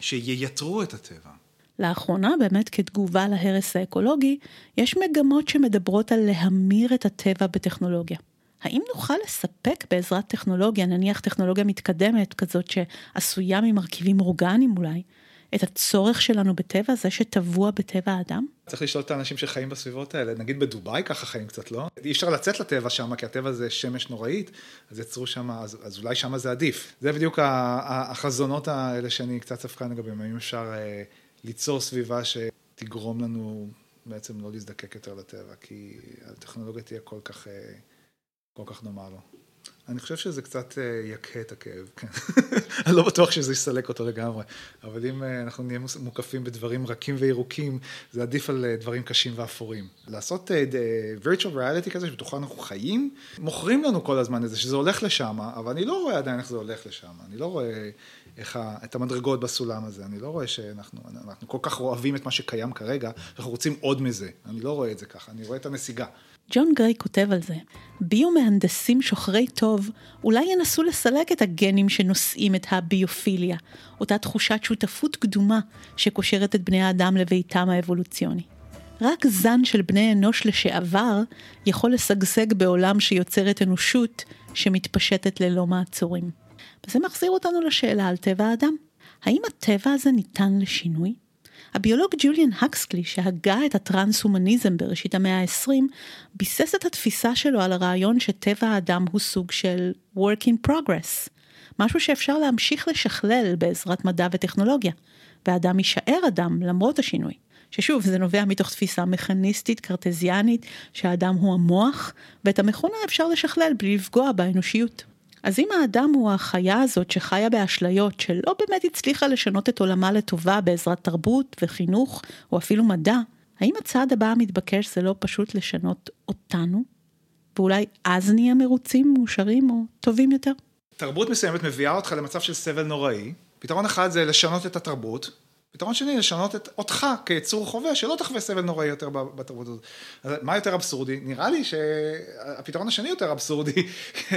Speaker 1: שייתרו את הטבע.
Speaker 3: לאחרונה, באמת כתגובה להרס האקולוגי, יש מגמות שמדברות על להמיר את הטבע בטכנולוגיה. האם נוכל לספק בעזרת טכנולוגיה, נניח טכנולוגיה מתקדמת כזאת שעשויה ממרכיבים אורגניים אולי, את הצורך שלנו בטבע, זה שטבוע בטבע האדם?
Speaker 1: צריך לשאול את האנשים שחיים בסביבות האלה, נגיד בדובאי ככה חיים קצת, לא? אי אפשר לצאת לטבע שם, כי הטבע זה שמש נוראית, אז יצרו שם, אז, אז אולי שם זה עדיף. זה בדיוק החזונות האלה שאני קצת ספקן לגביהם, האם אפשר אה, ליצור סביבה שתגרום לנו בעצם לא להזדקק יותר לטבע, כי הטכנולוגיה תהיה כל כך, אה, כל כך דומה לו. אני חושב שזה קצת אה, יקהה את הכאב, כן. אני לא בטוח שזה יסלק אותו לגמרי, אבל אם אה, אנחנו נהיה מוקפים בדברים רכים וירוקים, זה עדיף על אה, דברים קשים ואפורים. לעשות virtual reality כזה שבתוכו אנחנו חיים, מוכרים לנו כל הזמן את זה, שזה הולך לשם, אבל אני לא רואה עדיין איך זה הולך לשם, אני לא רואה איך את המדרגות בסולם הזה, אני לא רואה שאנחנו כל כך אוהבים את מה שקיים כרגע, אנחנו רוצים עוד מזה, אני לא רואה את זה ככה, אני רואה את הנסיגה.
Speaker 3: ג'ון גריי כותב על זה, ביומהנדסים שוחרי טוב אולי ינסו לסלק את הגנים שנושאים את הביופיליה, אותה תחושת שותפות קדומה שקושרת את בני האדם לביתם האבולוציוני. רק זן של בני אנוש לשעבר יכול לשגשג בעולם שיוצר את אנושות שמתפשטת ללא מעצורים. וזה מחזיר אותנו לשאלה על טבע האדם. האם הטבע הזה ניתן לשינוי? הביולוג ג'וליאן הקסקלי, שהגה את הטרנס-הומניזם בראשית המאה ה-20, ביסס את התפיסה שלו על הרעיון שטבע האדם הוא סוג של work in progress, משהו שאפשר להמשיך לשכלל בעזרת מדע וטכנולוגיה, והאדם יישאר אדם למרות השינוי. ששוב, זה נובע מתוך תפיסה מכניסטית, קרטזיאנית, שהאדם הוא המוח, ואת המכונה אפשר לשכלל בלי לפגוע באנושיות. אז אם האדם הוא החיה הזאת שחיה באשליות, שלא באמת הצליחה לשנות את עולמה לטובה בעזרת תרבות וחינוך, או אפילו מדע, האם הצעד הבא המתבקש זה לא פשוט לשנות אותנו? ואולי אז נהיה מרוצים, מאושרים או טובים יותר?
Speaker 1: תרבות מסוימת מביאה אותך למצב של סבל נוראי. פתרון אחד זה לשנות את התרבות, פתרון שני, לשנות את אותך כיצור חווה, שלא תחווה סבל נוראי יותר בתרבות הזאת. אז מה יותר אבסורדי? נראה לי שהפתרון השני יותר אבסורדי,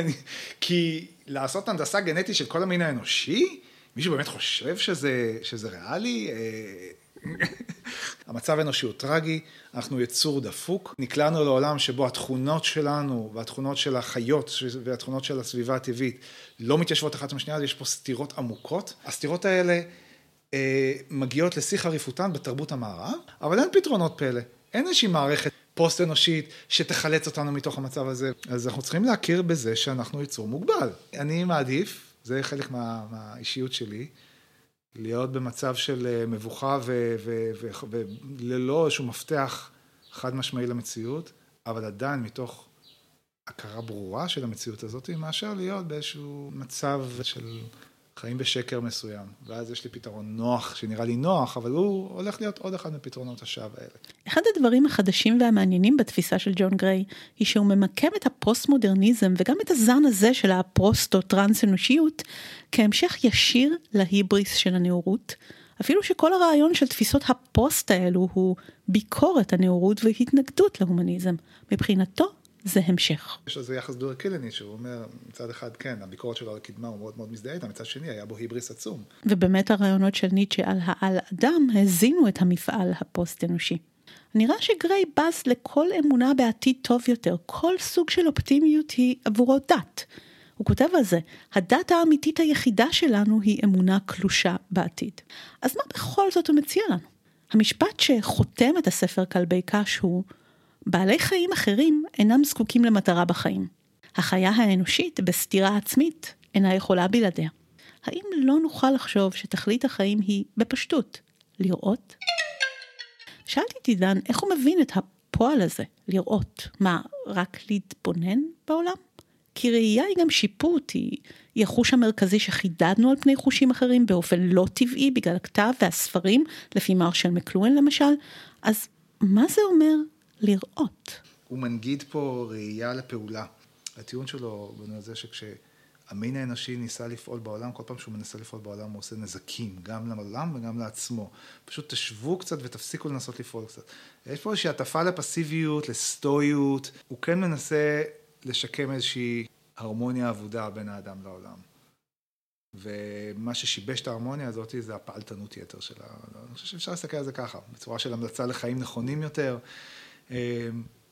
Speaker 1: כי לעשות הנדסה גנטית של כל המין האנושי, מישהו באמת חושב שזה, שזה ריאלי? אה, המצב האנושי הוא טרגי, אנחנו יצור דפוק, נקלענו לעולם שבו התכונות שלנו והתכונות של החיות והתכונות של הסביבה הטבעית לא מתיישבות אחת עם השנייה, יש פה סתירות עמוקות. הסתירות האלה מגיעות לשיא חריפותן בתרבות המערב, אבל אין פתרונות פלא. אין איזושהי מערכת פוסט אנושית שתחלץ אותנו מתוך המצב הזה. אז אנחנו צריכים להכיר בזה שאנחנו יצור מוגבל. אני מעדיף, זה חלק מה, מהאישיות שלי, להיות במצב של אה, מבוכה וללא איזשהו מפתח חד משמעי למציאות, אבל עדיין מתוך הכרה ברורה של המציאות הזאת, מאשר להיות באיזשהו מצב של חיים בשקר מסוים, ואז יש לי פתרון נוח, שנראה לי נוח, אבל הוא הולך להיות עוד אחד מפתרונות השווא האלה.
Speaker 3: אחד הדברים החדשים והמעניינים בתפיסה של ג'ון גריי, היא שהוא ממקם את הפוסט-מודרניזם וגם את הזן הזה של הפוסט-טרנס אנושיות, כהמשך ישיר להיבריס של הנאורות, אפילו שכל הרעיון של תפיסות הפוסט האלו הוא ביקורת הנאורות והתנגדות להומניזם. מבחינתו, זה המשך.
Speaker 1: יש לזה יחס דו ערכי לניטשה, הוא אומר, מצד אחד כן, הביקורת שלו על הקדמה הוא מאוד מאוד מזדהה איתה, מצד שני היה בו היבריס עצום.
Speaker 3: ובאמת הרעיונות של ניטשה על העל אדם הזינו את המפעל הפוסט-אנושי. נראה שגריי בז לכל אמונה בעתיד טוב יותר, כל סוג של אופטימיות היא עבורו דת. הוא כותב על זה, הדת האמיתית היחידה שלנו היא אמונה קלושה בעתיד. אז מה בכל זאת הוא מציע לנו? המשפט שחותם את הספר כלבי קש הוא, בעלי חיים אחרים אינם זקוקים למטרה בחיים. החיה האנושית, בסתירה עצמית, אינה יכולה בלעדיה. האם לא נוכל לחשוב שתכלית החיים היא, בפשטות, לראות? שאלתי את עידן איך הוא מבין את הפועל הזה, לראות. מה, רק להתבונן בעולם? כי ראייה היא גם שיפוט, היא, היא החוש המרכזי שחידדנו על פני חושים אחרים באופן לא טבעי בגלל הכתב והספרים, לפי מרשל מקלואן למשל, אז מה זה אומר לראות?
Speaker 1: הוא מנגיד פה ראייה לפעולה. הטיעון שלו בנושא זה שכשהמין האנושי ניסה לפעול בעולם, כל פעם שהוא מנסה לפעול בעולם הוא עושה נזקים, גם לעולם וגם לעצמו. פשוט תשבו קצת ותפסיקו לנסות לפעול קצת. יש פה איזושהי הטפה לפסיביות, לסטואיות, הוא כן מנסה לשקם איזושהי הרמוניה אבודה בין האדם לעולם. ומה ששיבש את ההרמוניה הזאת זה הפעלתנות יתר שלה. אני חושב שאפשר להסתכל על זה ככה, בצורה של המלצה לחיים נכונים יותר.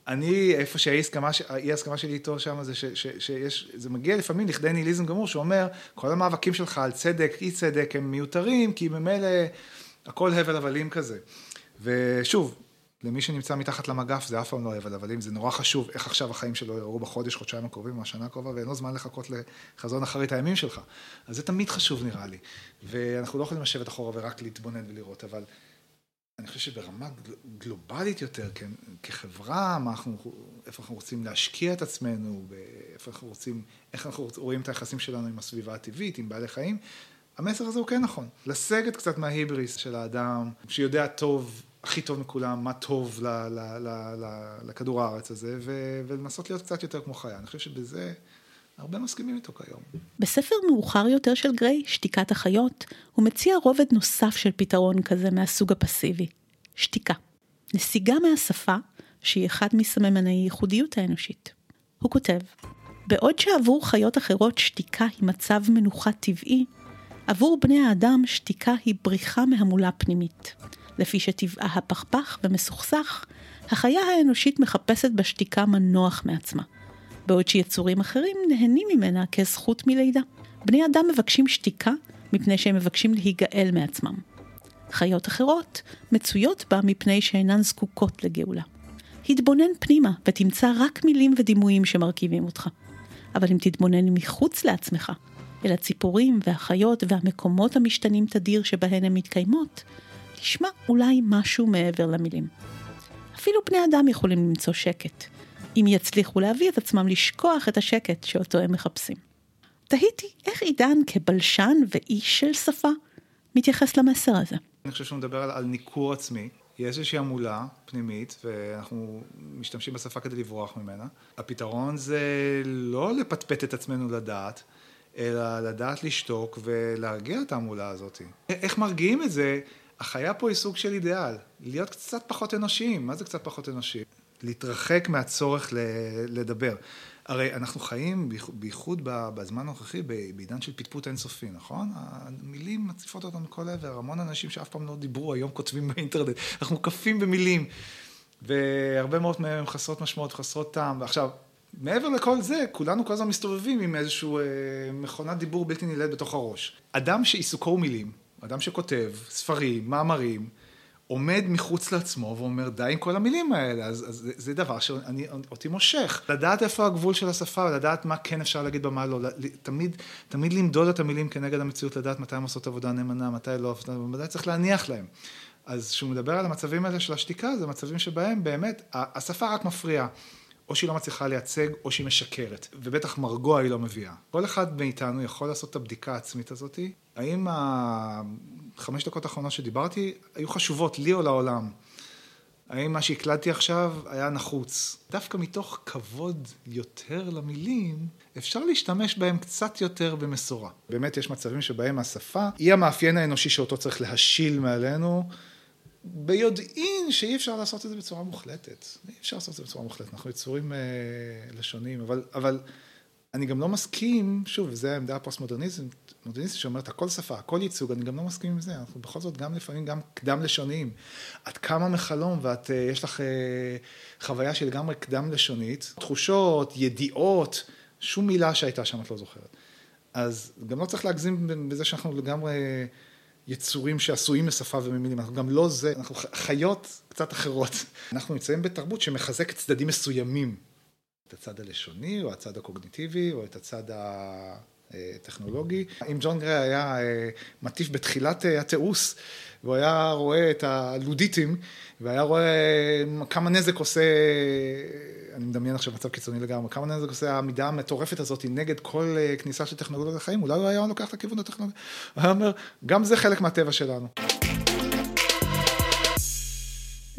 Speaker 1: אני, איפה שהאי הסכמה, שלי איתו שם זה ש, ש, שיש, זה מגיע לפעמים לכדי ניהיליזם גמור שאומר, כל המאבקים שלך על צדק, אי צדק, הם מיותרים, כי ממילא הכל הבל הבלים כזה. ושוב, למי שנמצא מתחת למגף זה אף פעם לא הבל הבלים, זה נורא חשוב איך עכשיו החיים שלו יראו בחודש, חודשיים הקרובים, מהשנה הקרובה, ואין לו זמן לחכות לחזון אחרית הימים שלך. אז זה תמיד חשוב נראה לי. ואנחנו לא יכולים לשבת אחורה ורק להתבונן ולראות, אבל אני חושב שברמה גלובלית יותר, כן, כחברה, מה אנחנו, איפה אנחנו רוצים להשקיע את עצמנו, איפה אנחנו רוצים, איך אנחנו רואים את היחסים שלנו עם הסביבה הטבעית, עם בעלי חיים, המסר הזה הוא כן נכון. לסגת קצת מההיבריס של האדם, שיודע טוב, הכי טוב מכולם, מה טוב ל, ל, ל, לכדור הארץ הזה, ולנסות להיות קצת יותר כמו חיה. אני חושב שבזה... הרבה מסכימים איתו כיום.
Speaker 3: בספר מאוחר יותר של גריי, שתיקת החיות, הוא מציע רובד נוסף של פתרון כזה מהסוג הפסיבי, שתיקה. נסיגה מהשפה, שהיא אחד מסממני ייחודיות האנושית. הוא כותב, בעוד שעבור חיות אחרות שתיקה היא מצב מנוחה טבעי, עבור בני האדם שתיקה היא בריחה מהמולה פנימית. לפי שטבעה הפכפך ומסוכסך, החיה האנושית מחפשת בשתיקה מנוח מעצמה. בעוד שיצורים אחרים נהנים ממנה כזכות מלידה. בני אדם מבקשים שתיקה מפני שהם מבקשים להיגאל מעצמם. חיות אחרות מצויות בה מפני שאינן זקוקות לגאולה. התבונן פנימה ותמצא רק מילים ודימויים שמרכיבים אותך. אבל אם תתבונן מחוץ לעצמך, אל הציפורים והחיות והמקומות המשתנים תדיר שבהן הן מתקיימות, תשמע אולי משהו מעבר למילים. אפילו בני אדם יכולים למצוא שקט, אם יצליחו להביא את עצמם לשכוח את השקט שאותו הם מחפשים. תהיתי איך עידן כבלשן ואיש של שפה מתייחס למסר הזה.
Speaker 1: אני חושב שהוא מדבר על, על ניכור עצמי. יש איזושהי המולה פנימית, ואנחנו משתמשים בשפה כדי לברוח ממנה. הפתרון זה לא לפטפט את עצמנו לדעת, אלא לדעת לשתוק ולהרגיע את ההמולה הזאת. איך מרגיעים את זה? החיה פה היא סוג של אידיאל, להיות קצת פחות אנושיים. מה זה קצת פחות אנושי? להתרחק מהצורך לדבר. הרי אנחנו חיים, בייחוד בזמן הנוכחי, בעידן של פטפוט אינסופי, נכון? המילים מציפות אותנו מכל עבר, המון אנשים שאף פעם לא דיברו, היום כותבים באינטרנט, אנחנו מוקפים במילים, והרבה מאוד מהם חסרות משמעות, חסרות טעם, ועכשיו, מעבר לכל זה, כולנו כל הזמן מסתובבים עם איזושהי אה, מכונת דיבור בלתי נלאית בתוך הראש. אדם שעיסוקו הוא מילים, אדם שכותב ספרים, מאמרים, עומד מחוץ לעצמו ואומר די עם כל המילים האלה, אז, אז זה, זה דבר שאותי מושך. לדעת איפה הגבול של השפה, ולדעת מה כן אפשר להגיד במה לא, תמיד, תמיד למדוד את המילים כנגד המציאות, לדעת מתי הן עושות עבודה נאמנה, מתי לא, ומתי צריך להניח להם. אז כשהוא מדבר על המצבים האלה של השתיקה, זה מצבים שבהם באמת השפה רק מפריעה. או שהיא לא מצליחה לייצג, או שהיא משקרת. ובטח מרגוע היא לא מביאה. כל אחד מאיתנו יכול לעשות את הבדיקה העצמית הזאת. האם החמש דקות האחרונות שדיברתי היו חשובות לי או לעולם? האם מה שהקלטתי עכשיו היה נחוץ? דווקא מתוך כבוד יותר למילים, אפשר להשתמש בהם קצת יותר במשורה. באמת יש מצבים שבהם השפה היא המאפיין האנושי שאותו צריך להשיל מעלינו. ביודעין שאי אפשר לעשות את זה בצורה מוחלטת. אי אפשר לעשות את זה בצורה מוחלטת, אנחנו יצורים אה, לשונים, אבל, אבל אני גם לא מסכים, שוב, זו העמדה הפוסט-מודרניסטית, שאומרת הכל שפה, הכל ייצוג, אני גם לא מסכים עם זה, אנחנו בכל זאת גם לפעמים גם קדם לשוניים. את קמה מחלום ואת, אה, יש לך אה, חוויה של לגמרי קדם לשונית, תחושות, ידיעות, שום מילה שהייתה שם את לא זוכרת. אז גם לא צריך להגזים בזה שאנחנו לגמרי... יצורים שעשויים משפה וממילים, אנחנו גם לא זה, אנחנו חיות קצת אחרות. אנחנו נמצאים בתרבות שמחזקת צדדים מסוימים, את הצד הלשוני, או הצד הקוגניטיבי, או את הצד הטכנולוגי. אם ג'ון גריי היה אה, מטיף בתחילת אה, התיעוש, והוא היה רואה את הלודיטים, והיה רואה כמה נזק עושה, אני מדמיין עכשיו מצב קיצוני לגמרי, כמה נזק עושה העמידה המטורפת הזאת נגד כל אה, כניסה של טכנולוגיה לחיים, אולי הוא היה לוקח את הכיוון הטכנולוגי. הוא היה אומר, גם זה חלק מהטבע שלנו.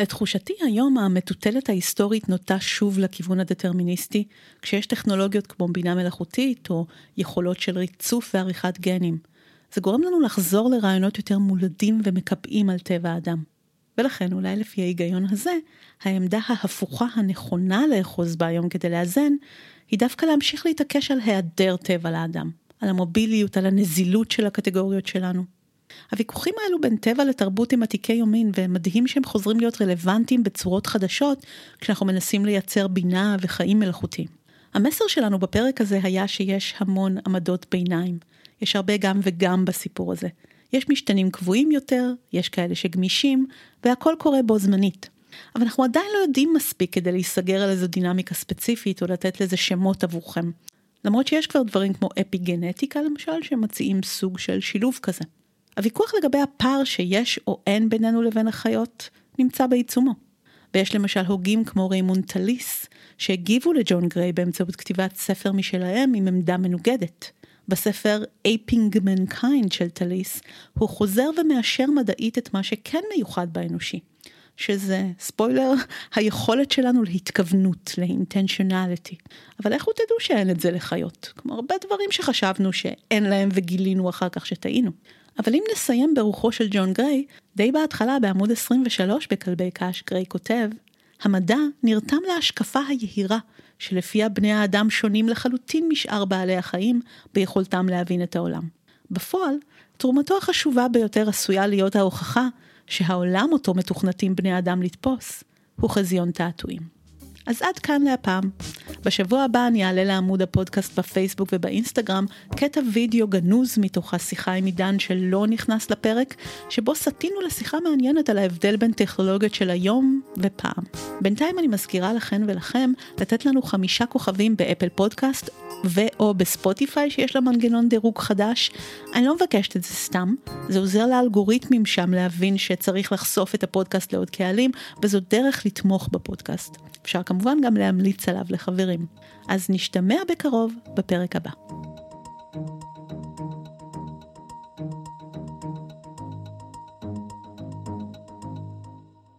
Speaker 3: לתחושתי היום המטוטלת ההיסטורית נוטה שוב לכיוון הדטרמיניסטי, כשיש טכנולוגיות כמו בינה מלאכותית או יכולות של ריצוף ועריכת גנים. זה גורם לנו לחזור לרעיונות יותר מולדים ומקבעים על טבע האדם. ולכן אולי לפי ההיגיון הזה, העמדה ההפוכה הנכונה לאחוז בה היום כדי לאזן, היא דווקא להמשיך להתעקש על היעדר טבע לאדם, על המוביליות, על הנזילות של הקטגוריות שלנו. הוויכוחים האלו בין טבע לתרבות הם עתיקי יומין, ומדהים שהם חוזרים להיות רלוונטיים בצורות חדשות, כשאנחנו מנסים לייצר בינה וחיים מלאכותיים. המסר שלנו בפרק הזה היה שיש המון עמדות ביניים. יש הרבה גם וגם בסיפור הזה. יש משתנים קבועים יותר, יש כאלה שגמישים, והכל קורה בו זמנית. אבל אנחנו עדיין לא יודעים מספיק כדי להיסגר על איזו דינמיקה ספציפית או לתת לזה שמות עבורכם. למרות שיש כבר דברים כמו אפי גנטיקה למשל, שמציעים סוג של שילוב כזה. הוויכוח לגבי הפער שיש או אין בינינו לבין החיות נמצא בעיצומו. ויש למשל הוגים כמו ריימון טליס, שהגיבו לג'ון גריי באמצעות כתיבת ספר משלהם עם עמדה מנוגדת. בספר Aping Mankind של טליס, הוא חוזר ומאשר מדעית את מה שכן מיוחד באנושי, שזה, ספוילר, היכולת שלנו להתכוונות, לאינטנשיונליטי. אבל איך הוא תדעו שאין את זה לחיות? כמו הרבה דברים שחשבנו שאין להם וגילינו אחר כך שטעינו. אבל אם נסיים ברוחו של ג'ון גריי, די בהתחלה בעמוד 23 בכלבי קש גריי כותב, המדע נרתם להשקפה היהירה שלפיה בני האדם שונים לחלוטין משאר בעלי החיים ביכולתם להבין את העולם. בפועל, תרומתו החשובה ביותר עשויה להיות ההוכחה שהעולם אותו מתוכנתים בני אדם לתפוס הוא חזיון תעתועים. אז עד כאן להפעם. בשבוע הבא אני אעלה לעמוד הפודקאסט בפייסבוק ובאינסטגרם קטע וידאו גנוז מתוך השיחה עם עידן שלא נכנס לפרק, שבו סטינו לשיחה מעניינת על ההבדל בין טכנולוגיות של היום ופעם. בינתיים אני מזכירה לכן ולכם לתת לנו חמישה כוכבים באפל פודקאסט ו/או בספוטיפיי שיש לה מנגנון דירוג חדש. אני לא מבקשת את זה סתם, זה עוזר לאלגוריתמים שם להבין שצריך לחשוף את הפודקאסט לעוד קהלים, וזו דרך לתמוך בפודקאסט. אפשר כמובן גם להמליץ עליו לחברים. אז נשתמע בקרוב בפרק הבא.